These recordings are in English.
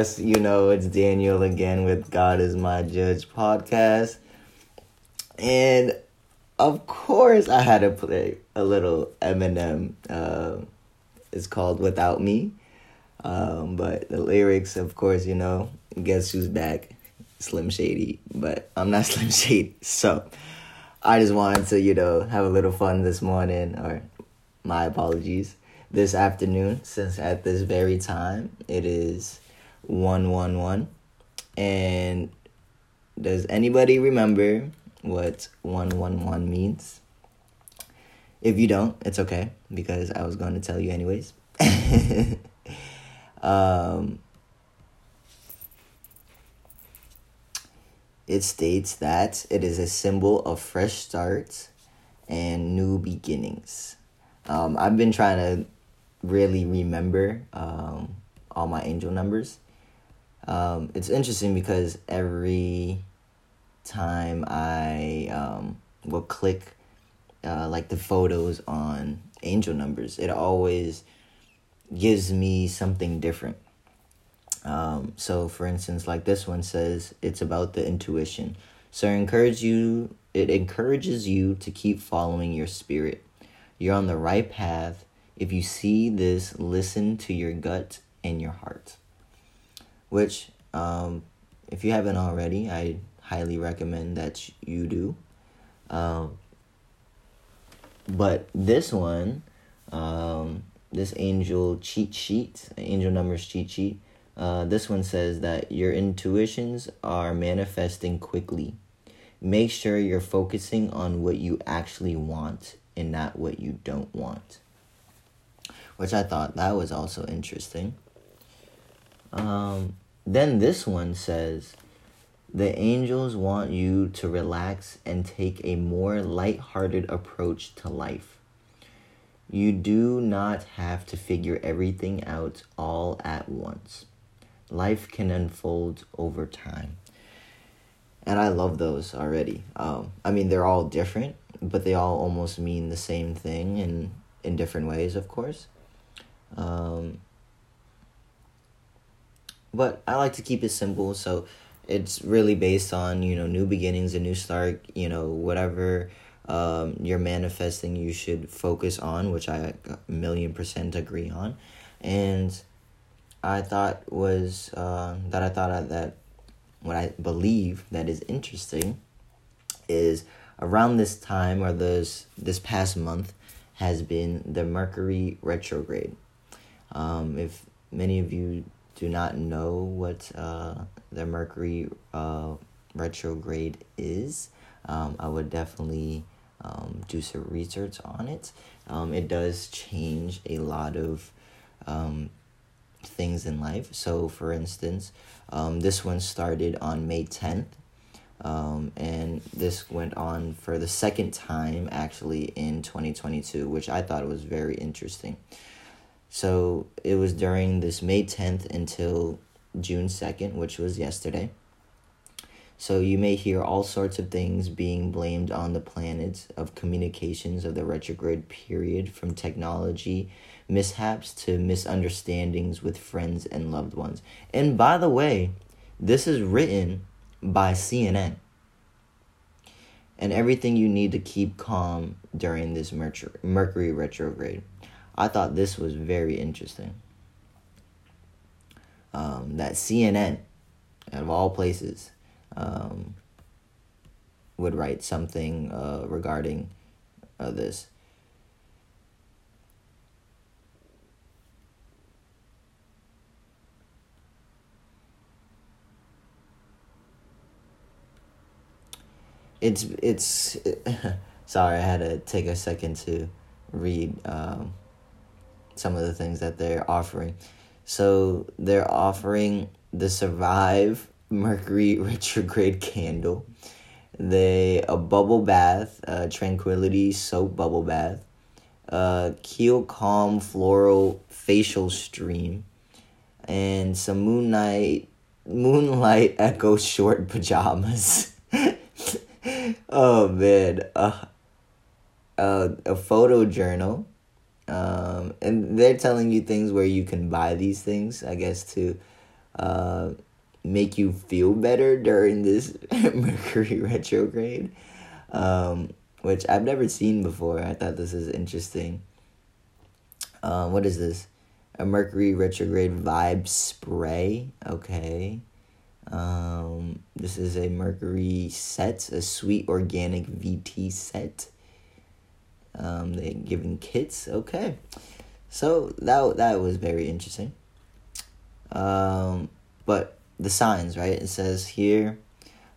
Yes, you know it's Daniel again with God is My Judge podcast. And of course, I had to play a little Eminem. Uh, it's called Without Me. Um, but the lyrics, of course, you know, guess who's back? Slim Shady. But I'm not Slim Shady. So I just wanted to, you know, have a little fun this morning, or my apologies, this afternoon, since at this very time it is 111. And does anybody remember what 111 means? If you don't, it's okay because I was going to tell you anyways. um, it states that it is a symbol of fresh starts and new beginnings. Um, I've been trying to really remember um, all my angel numbers. Um, it's interesting because every time I um, will click uh, like the photos on angel numbers, it always gives me something different. Um, so, for instance, like this one says, it's about the intuition. So, it encourage you. It encourages you to keep following your spirit. You're on the right path. If you see this, listen to your gut and your heart. Which, um, if you haven't already, I highly recommend that you do. Um, but this one, um, this angel cheat sheet, angel numbers cheat sheet, uh, this one says that your intuitions are manifesting quickly. Make sure you're focusing on what you actually want and not what you don't want. Which I thought that was also interesting. Um, then this one says, the angels want you to relax and take a more light-hearted approach to life. You do not have to figure everything out all at once. Life can unfold over time. And I love those already. Um, I mean, they're all different, but they all almost mean the same thing in, in different ways, of course. Um, but I like to keep it simple, so it's really based on you know new beginnings, a new start. You know whatever um, you're manifesting, you should focus on, which I a million percent agree on, and I thought was uh, that I thought that what I believe that is interesting is around this time or this this past month has been the Mercury retrograde. Um, if many of you do not know what uh, the Mercury uh, retrograde is, um, I would definitely um, do some research on it. Um, it does change a lot of um, things in life. So, for instance, um, this one started on May 10th. Um, and this went on for the second time actually in 2022, which I thought was very interesting. So it was during this May 10th until June 2nd, which was yesterday. So you may hear all sorts of things being blamed on the planets of communications of the retrograde period from technology mishaps to misunderstandings with friends and loved ones. And by the way, this is written by CNN. And everything you need to keep calm during this Mercury retrograde. I thought this was very interesting. Um, that CNN, out of all places, um, would write something uh, regarding uh, this. It's it's sorry I had to take a second to read um, some of the things that they're offering. So they're offering the Survive Mercury retrograde candle, the a bubble bath, uh, Tranquility soap bubble bath, uh, Keel Calm floral facial stream, and some Moonlight Moonlight Echo short pajamas. oh man, uh, uh, a photo journal, um, and they're telling you things where you can buy these things. I guess to, uh, make you feel better during this Mercury retrograde, um, which I've never seen before. I thought this is interesting. Uh, what is this? A Mercury retrograde vibe spray. Okay. Um, this is a Mercury set, a sweet organic VT set. Um, they giving kits. Okay, so that that was very interesting. Um, but the signs, right? It says here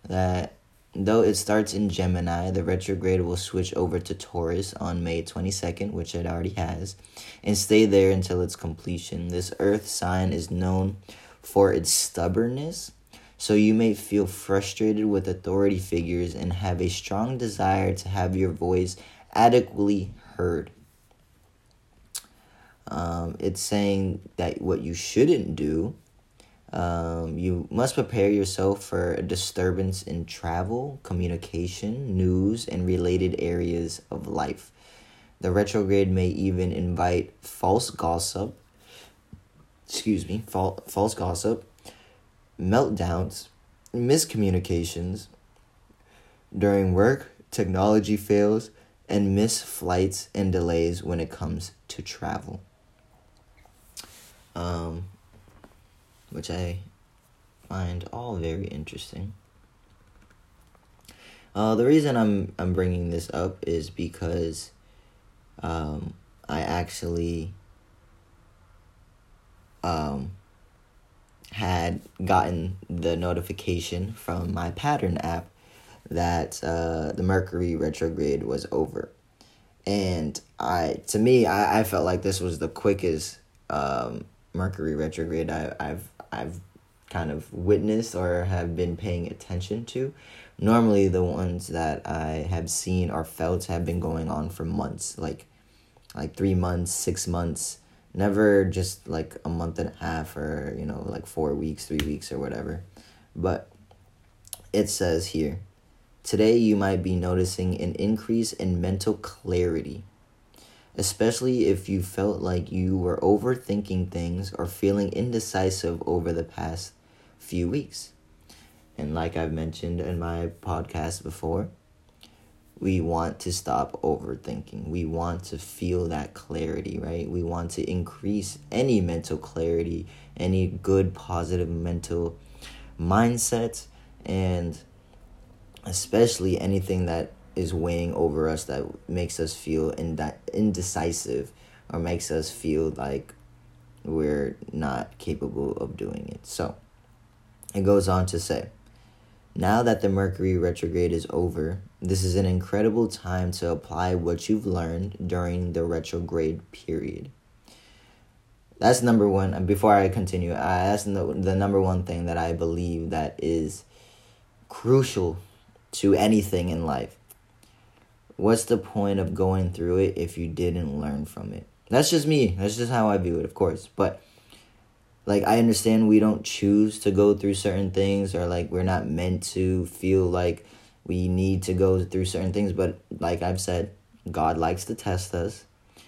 that though it starts in Gemini, the retrograde will switch over to Taurus on May 22nd, which it already has, and stay there until its completion. This earth sign is known for its stubbornness, so you may feel frustrated with authority figures and have a strong desire to have your voice adequately heard. Um, it's saying that what you shouldn't do um, you must prepare yourself for a disturbance in travel, communication, news, and related areas of life. The retrograde may even invite false gossip, excuse me, fal- false gossip, meltdowns, miscommunications during work, technology fails, and missed flights and delays when it comes to travel. Um, which I find all very interesting. Uh, the reason I'm I'm bringing this up is because um, I actually um, had gotten the notification from my pattern app that uh, the Mercury retrograde was over, and I to me I, I felt like this was the quickest um, Mercury retrograde I, I've I've kind of witnessed or have been paying attention to. Normally, the ones that I have seen or felt have been going on for months, like like three months, six months. Never just like a month and a half or you know like four weeks, three weeks or whatever. But it says here, today you might be noticing an increase in mental clarity especially if you felt like you were overthinking things or feeling indecisive over the past few weeks. And like I've mentioned in my podcast before, we want to stop overthinking. We want to feel that clarity, right? We want to increase any mental clarity, any good, positive mental mindset, and especially anything that is weighing over us that makes us feel ind- indecisive or makes us feel like we're not capable of doing it. So it goes on to say, now that the Mercury retrograde is over, this is an incredible time to apply what you've learned during the retrograde period. That's number one. And before I continue, I that's the, the number one thing that I believe that is crucial to anything in life what's the point of going through it if you didn't learn from it? That's just me. That's just how I view it, of course. But like I understand we don't choose to go through certain things or like we're not meant to feel like we need to go through certain things, but like I've said, God likes to test us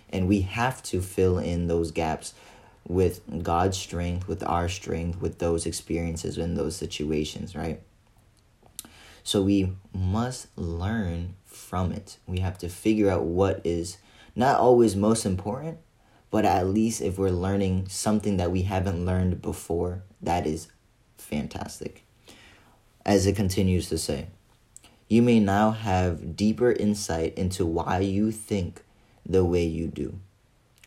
and we have to fill in those gaps with God's strength, with our strength, with those experiences in those situations, right? So we must learn from it. We have to figure out what is not always most important, but at least if we're learning something that we haven't learned before, that is fantastic. As it continues to say, you may now have deeper insight into why you think the way you do.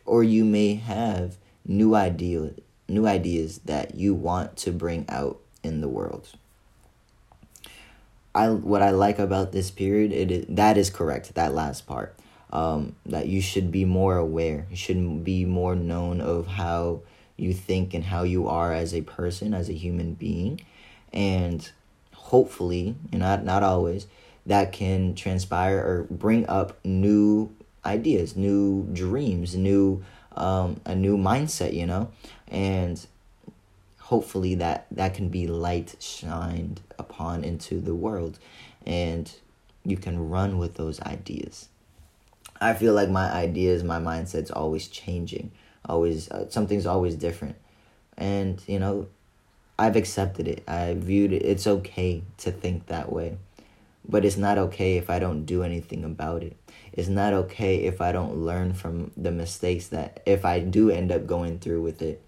Or you may have new idea new ideas that you want to bring out in the world. I what I like about this period it is, that is correct that last part. Um, that you should be more aware. You should be more known of how you think and how you are as a person as a human being. And hopefully and not not always that can transpire or bring up new ideas new dreams new um, a new mindset you know? And hopefully that that can be light shined upon into the world and you can run with those ideas. I feel like my ideas, my mindset's always changing. Always uh, something's always different. And, you know, I've accepted it. I viewed it. It's okay to think that way. But it's not okay if I don't do anything about it. It's not okay if I don't learn from the mistakes that if I do end up going through with it.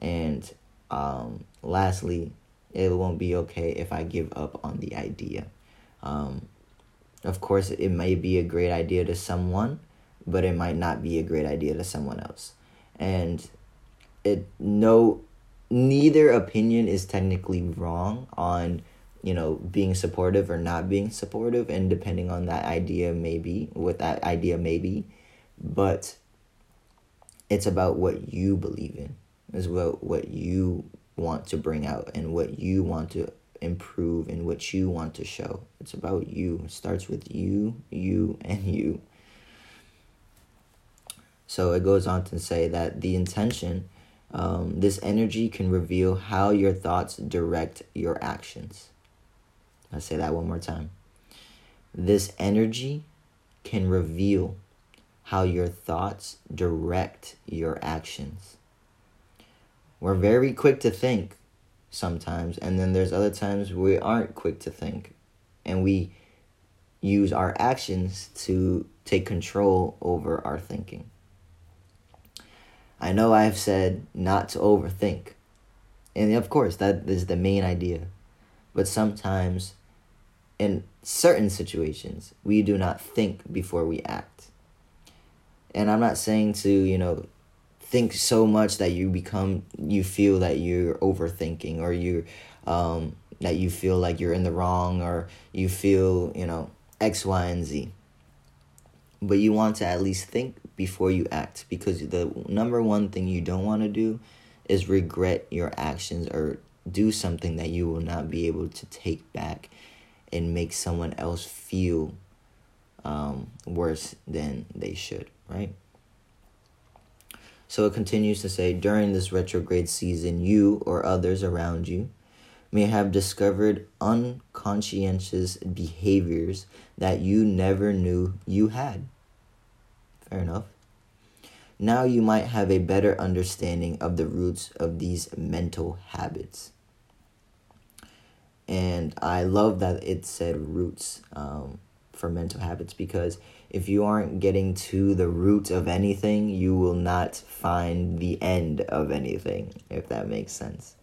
And um, lastly, it won't be okay if I give up on the idea. Um, of course, it may be a great idea to someone, but it might not be a great idea to someone else. And it no neither opinion is technically wrong on you know being supportive or not being supportive and depending on that idea maybe what that idea may be but it's about what you believe in is what what you want to bring out and what you want to improve and what you want to show it's about you it starts with you you and you so it goes on to say that the intention um, this energy can reveal how your thoughts direct your actions. I'll say that one more time. This energy can reveal how your thoughts direct your actions. We're very quick to think sometimes, and then there's other times we aren't quick to think, and we use our actions to take control over our thinking. I know I've said not to overthink. And of course, that is the main idea. But sometimes, in certain situations, we do not think before we act. And I'm not saying to, you know, think so much that you become, you feel that you're overthinking or you, um, that you feel like you're in the wrong or you feel, you know, X, Y, and Z. But you want to at least think before you act because the number one thing you don't want to do is regret your actions or do something that you will not be able to take back and make someone else feel um, worse than they should, right? So it continues to say during this retrograde season, you or others around you may have discovered unconscientious behaviors that you never knew you had. Fair enough. Now you might have a better understanding of the roots of these mental habits. And I love that it said roots um, for mental habits because if you aren't getting to the root of anything, you will not find the end of anything, if that makes sense.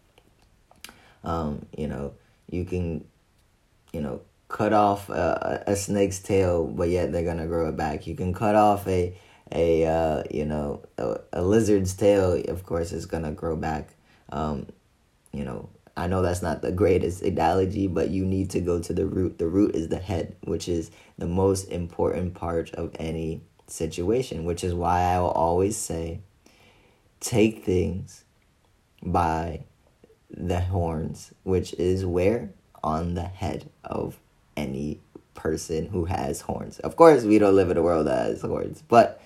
Um, you know, you can, you know, cut off a, a snake's tail, but yet they're gonna grow it back. You can cut off a a uh, you know a, a, lizard's tail, of course, is gonna grow back. Um, you know, I know that's not the greatest analogy, but you need to go to the root. The root is the head, which is the most important part of any situation. Which is why I will always say, take things by the horns, which is where on the head of any person who has horns. Of course, we don't live in a world that has horns, but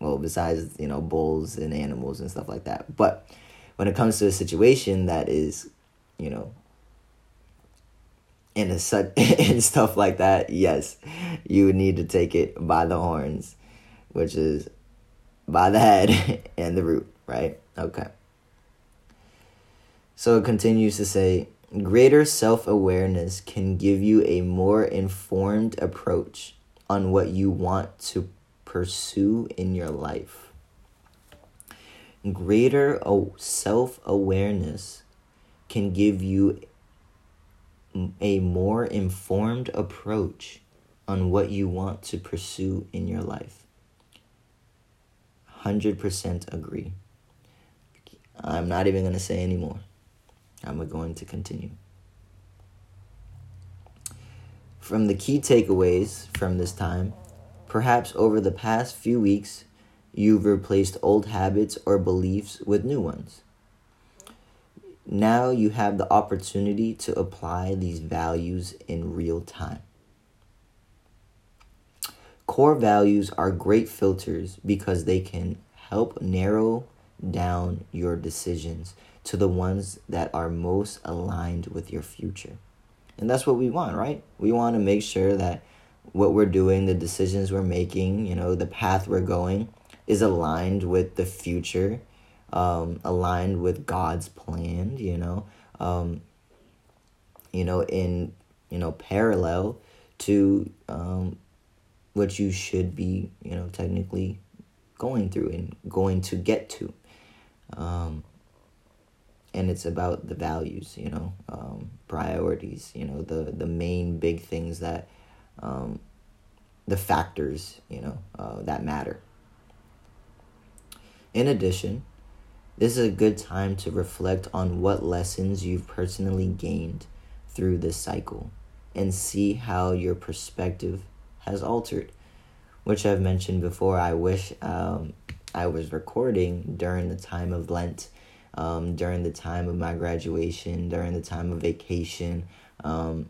well, besides you know bulls and animals and stuff like that. But when it comes to a situation that is, you know, in a such and stuff like that, yes, you need to take it by the horns, which is by the head and the root, right? Okay. So it continues to say, Greater self awareness can give you a more informed approach on what you want to pursue in your life. Greater oh, self awareness can give you a more informed approach on what you want to pursue in your life. 100% agree. I'm not even going to say anymore. I'm going to continue. From the key takeaways from this time, perhaps over the past few weeks, you've replaced old habits or beliefs with new ones. Now you have the opportunity to apply these values in real time. Core values are great filters because they can help narrow down your decisions to the ones that are most aligned with your future. And that's what we want, right? We want to make sure that what we're doing, the decisions we're making, you know, the path we're going is aligned with the future, um, aligned with God's plan, you know, um, you know, in, you know, parallel to um, what you should be, you know, technically going through and going to get to. Um, and it's about the values, you know, um, priorities, you know, the, the main big things that, um, the factors, you know, uh, that matter. In addition, this is a good time to reflect on what lessons you've personally gained through this cycle and see how your perspective has altered. Which I've mentioned before, I wish um, I was recording during the time of Lent, um, during the time of my graduation, during the time of vacation. Um,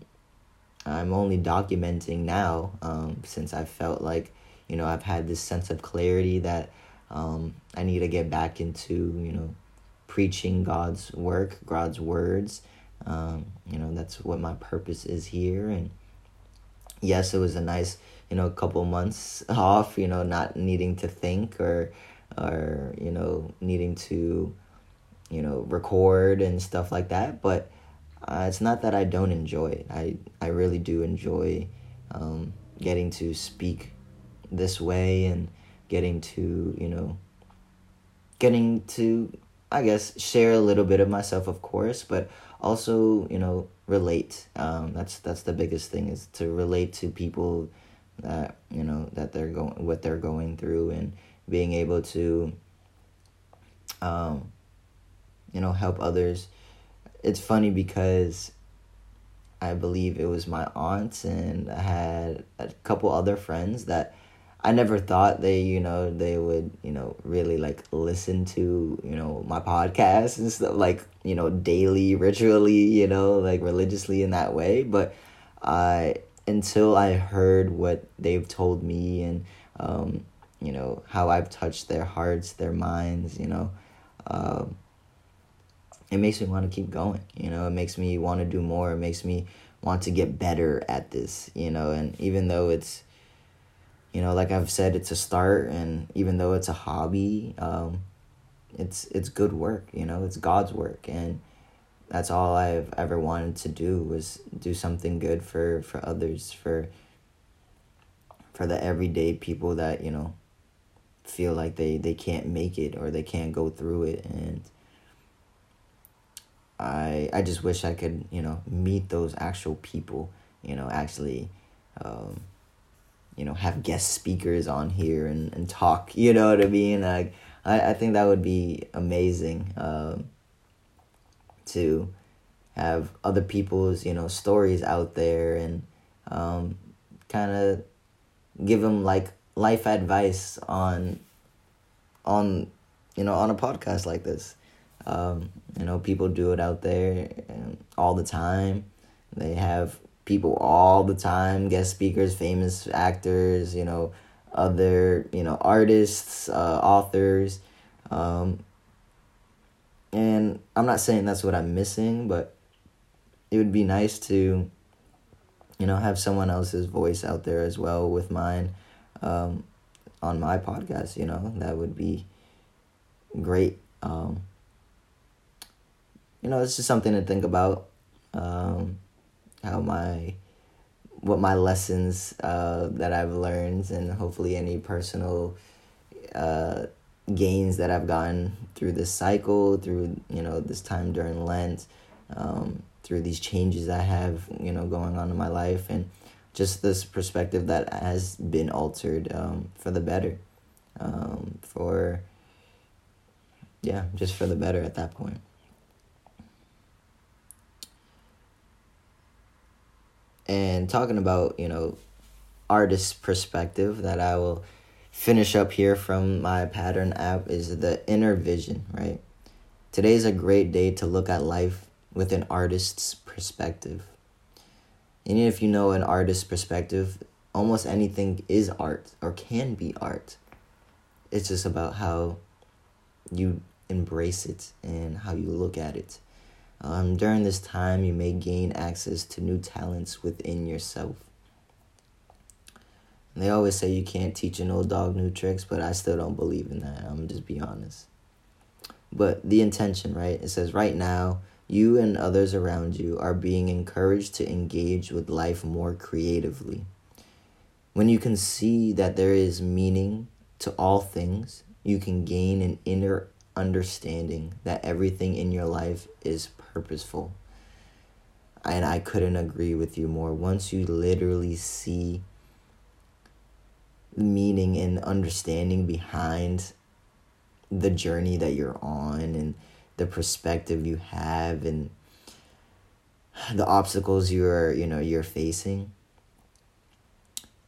I'm only documenting now um, since I felt like, you know, I've had this sense of clarity that um, I need to get back into, you know, preaching God's work, God's words. Um, you know, that's what my purpose is here. And yes, it was a nice, you know, couple months off, you know, not needing to think or, or, you know, needing to, you know, record and stuff like that. But uh, it's not that I don't enjoy it. I, I really do enjoy um, getting to speak this way and getting to, you know, getting to, I guess, share a little bit of myself, of course, but also, you know, relate. Um, that's that's the biggest thing is to relate to people that you know that they're going what they're going through and being able to um, you know help others it's funny because I believe it was my aunt and I had a couple other friends that I never thought they, you know, they would, you know, really like listen to, you know, my podcast and stuff like, you know, daily, ritually, you know, like religiously in that way. But I, until I heard what they've told me and, um, you know, how I've touched their hearts, their minds, you know, um, it makes me want to keep going. You know, it makes me want to do more. It makes me want to get better at this, you know, and even though it's, you know, like I've said, it's a start, and even though it's a hobby, um, it's it's good work, you know, it's God's work, and that's all I've ever wanted to do was do something good for for others, for for the everyday people that you know feel like they they can't make it or they can't go through it, and I I just wish I could you know meet those actual people you know actually um, you know have guest speakers on here and, and talk you know what I mean like I, I think that would be amazing um, to have other people's you know stories out there and um, kind of give them like life advice on on you know on a podcast like this um, you know, people do it out there all the time. They have people all the time, guest speakers, famous actors, you know, other, you know, artists, uh, authors. Um, and I'm not saying that's what I'm missing, but it would be nice to, you know, have someone else's voice out there as well with mine um, on my podcast, you know, that would be great. Um, you know, it's just something to think about. Um, how my what my lessons uh, that I've learned and hopefully any personal uh, gains that I've gotten through this cycle, through you know this time during Lent, um, through these changes I have you know going on in my life, and just this perspective that has been altered um, for the better, um, for yeah, just for the better at that point. And talking about you know artist perspective that i will finish up here from my pattern app is the inner vision right? Today's a great day to look at life with an artist's perspective. And if you know an artist's perspective almost anything is art or can be art. It's just about how you embrace it and how you look at it um, during this time, you may gain access to new talents within yourself. They always say you can't teach an old dog new tricks, but I still don't believe in that. I'm just be honest. But the intention, right? It says right now, you and others around you are being encouraged to engage with life more creatively. When you can see that there is meaning to all things, you can gain an inner understanding that everything in your life is purposeful. And I couldn't agree with you more. Once you literally see the meaning and understanding behind the journey that you're on and the perspective you have and the obstacles you're you know you're facing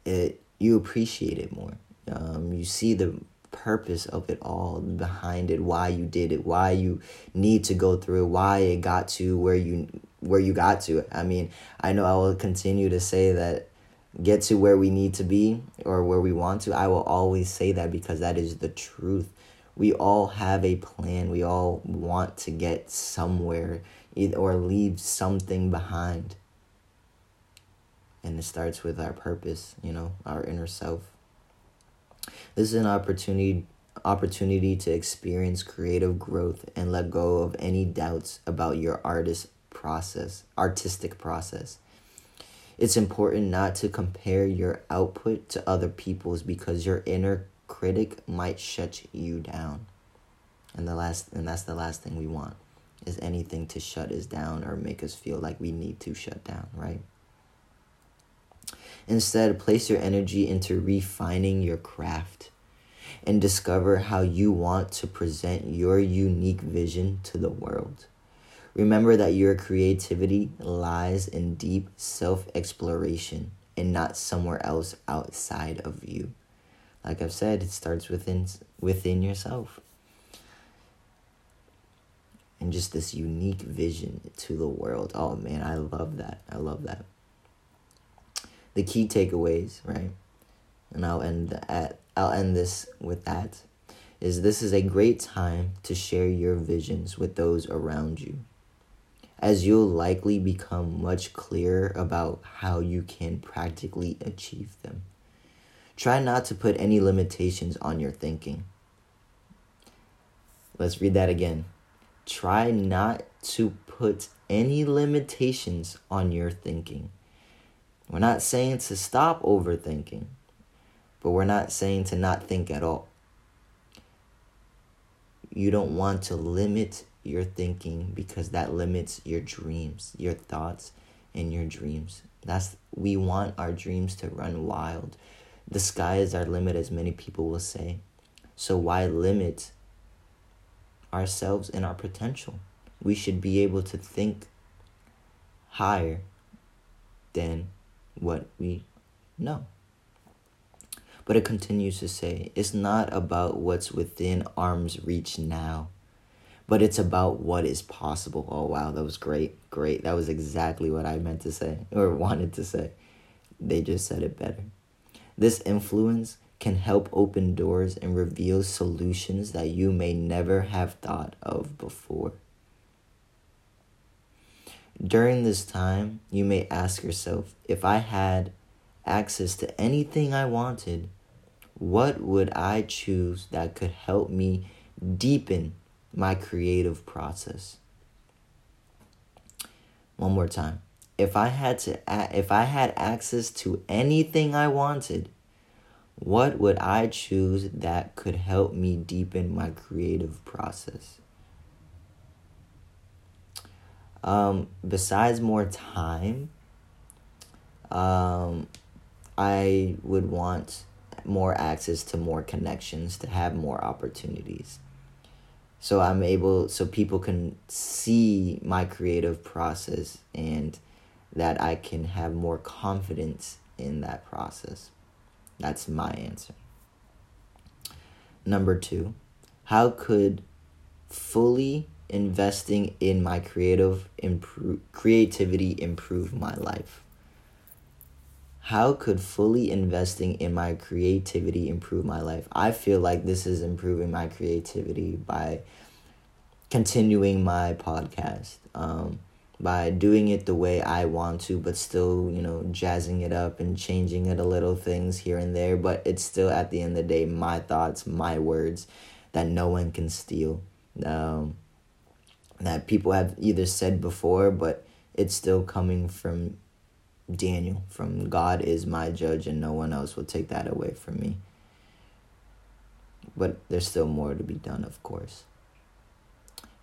it you appreciate it more um, you see the purpose of it all behind it why you did it why you need to go through it why it got to where you where you got to i mean i know i will continue to say that get to where we need to be or where we want to. I will always say that because that is the truth. We all have a plan. We all want to get somewhere or leave something behind. And it starts with our purpose you know our inner self this is an opportunity opportunity to experience creative growth and let go of any doubts about your artist process, artistic process. It's important not to compare your output to other people's because your inner critic might shut you down. And the last and that's the last thing we want is anything to shut us down or make us feel like we need to shut down, right? Instead, place your energy into refining your craft and discover how you want to present your unique vision to the world. Remember that your creativity lies in deep self exploration and not somewhere else outside of you. Like I've said, it starts within within yourself. And just this unique vision to the world. Oh man, I love that. I love that the key takeaways, right? And I'll end at I'll end this with that is this is a great time to share your visions with those around you. As you'll likely become much clearer about how you can practically achieve them. Try not to put any limitations on your thinking. Let's read that again. Try not to put any limitations on your thinking. We're not saying to stop overthinking, but we're not saying to not think at all. You don't want to limit your thinking because that limits your dreams, your thoughts, and your dreams. That's we want our dreams to run wild. The sky is our limit, as many people will say. So why limit ourselves and our potential? We should be able to think higher than what we know. But it continues to say, it's not about what's within arm's reach now, but it's about what is possible. Oh, wow, that was great. Great. That was exactly what I meant to say or wanted to say. They just said it better. This influence can help open doors and reveal solutions that you may never have thought of before. During this time, you may ask yourself if I had access to anything I wanted, what would I choose that could help me deepen my creative process? One more time. If I had to if I had access to anything I wanted, what would I choose that could help me deepen my creative process? Um, besides more time, um, I would want more access to more connections to have more opportunities. So I'm able, so people can see my creative process and that I can have more confidence in that process. That's my answer. Number two, how could fully investing in my creative improve creativity improve my life how could fully investing in my creativity improve my life i feel like this is improving my creativity by continuing my podcast um, by doing it the way I want to, but still, you know, jazzing it up and changing it a little things here and there. But it's still at the end of the day my thoughts, my words that no one can steal. Um, that people have either said before, but it's still coming from Daniel, from God is my judge, and no one else will take that away from me. But there's still more to be done, of course.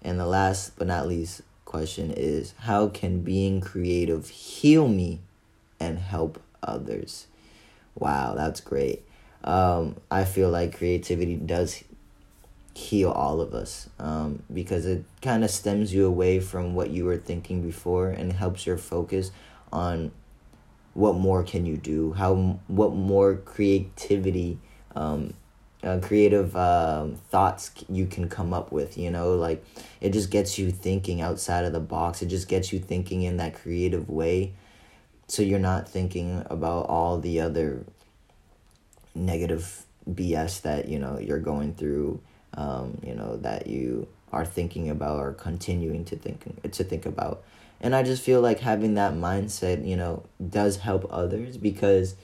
And the last but not least question is how can being creative heal me and help others? Wow, that's great. Um, I feel like creativity does heal all of us um, because it kind of stems you away from what you were thinking before and helps your focus on what more can you do how what more creativity um, uh, creative um, thoughts you can come up with you know? Like it just gets you thinking outside of the box it just gets you thinking in that creative way so you're not thinking about all the other negative bs that you know you're going through um, you know that you are thinking about or continuing to think to think about. And i just feel like having that mindset you know does help others because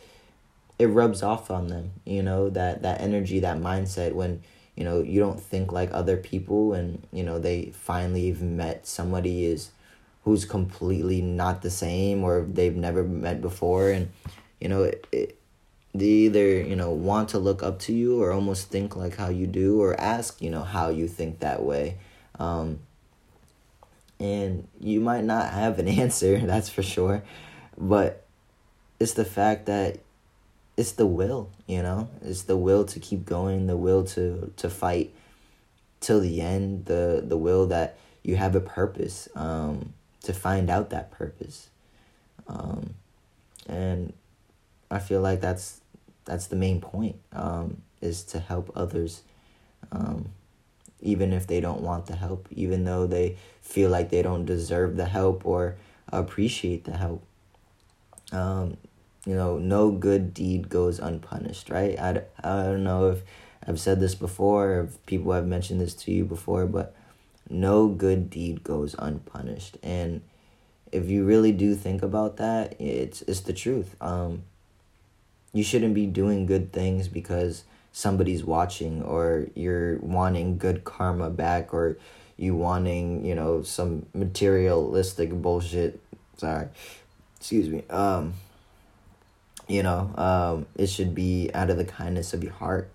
it rubs off on them you know that that energy that mindset when you know you don't think like other people and you know they finally have met somebody is who's completely not the same or they've never met before. And you know it, it they either you know want to look up to you or almost think like how you do or ask you know how you think that way. Um, and you might not have an answer that's for sure but it's the fact that it's the will you know? It's the will to keep going the will to to fight till the end the the will that you have a purpose um, to find out that purpose. Um, and I feel like that's that's the main point um, is to help others um, even if they don't want the help even though they feel like they don't deserve the help or appreciate the help. Um, you know no good deed goes unpunished right? I, I don't know if i've said this before or if people have mentioned this to you before but no good deed goes unpunished. And if you really do think about that it's it's the truth. Um you shouldn't be doing good things because somebody's watching or you're wanting good karma back or you wanting you know some materialistic bullshit. Sorry. Excuse me. Um you know um it should be out of the kindness of your heart.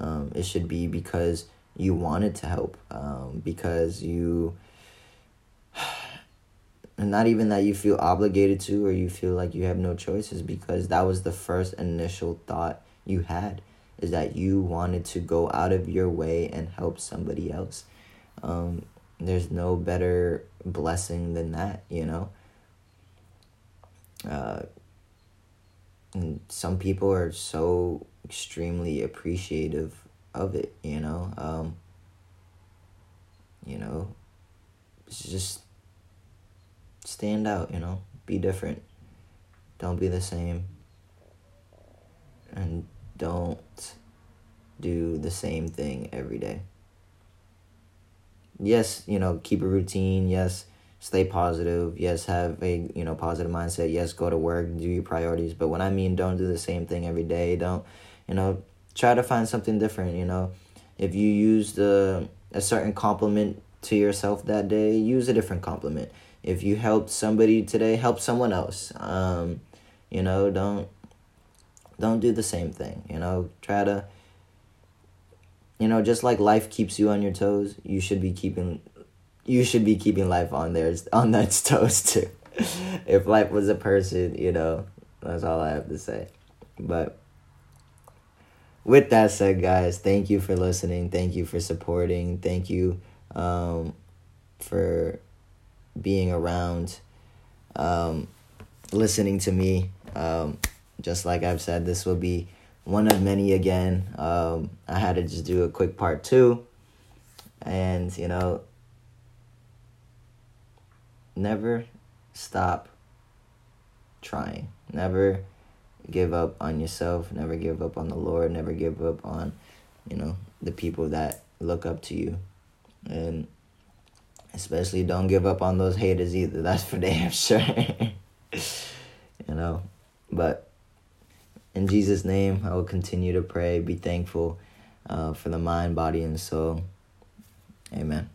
Um it should be because you wanted to help um because you and not even that you feel obligated to or you feel like you have no choices because that was the first initial thought you had is that you wanted to go out of your way and help somebody else. Um, there's no better blessing than that you know? Uh, and some people are so extremely appreciative of it you know? Um, you know it's just stand out, you know, be different. Don't be the same. And don't do the same thing every day. Yes, you know, keep a routine. Yes, stay positive. Yes, have a, you know, positive mindset. Yes, go to work, do your priorities. But when I mean don't do the same thing every day, don't, you know, try to find something different, you know. If you used a, a certain compliment to yourself that day, use a different compliment if you helped somebody today, help someone else. Um, you know, don't don't do the same thing. You know, try to you know, just like life keeps you on your toes, you should be keeping you should be keeping life on theirs on its toes too. if life was a person, you know, that's all I have to say. But with that said, guys, thank you for listening. Thank you for supporting. Thank you um, for being around, um, listening to me. Um, just like I've said, this will be one of many again. Um, I had to just do a quick part two. And, you know, never stop trying. Never give up on yourself. Never give up on the Lord. Never give up on, you know, the people that look up to you. And Especially don't give up on those haters either. That's for damn sure. you know, but in Jesus' name, I will continue to pray, be thankful uh, for the mind, body, and soul. Amen.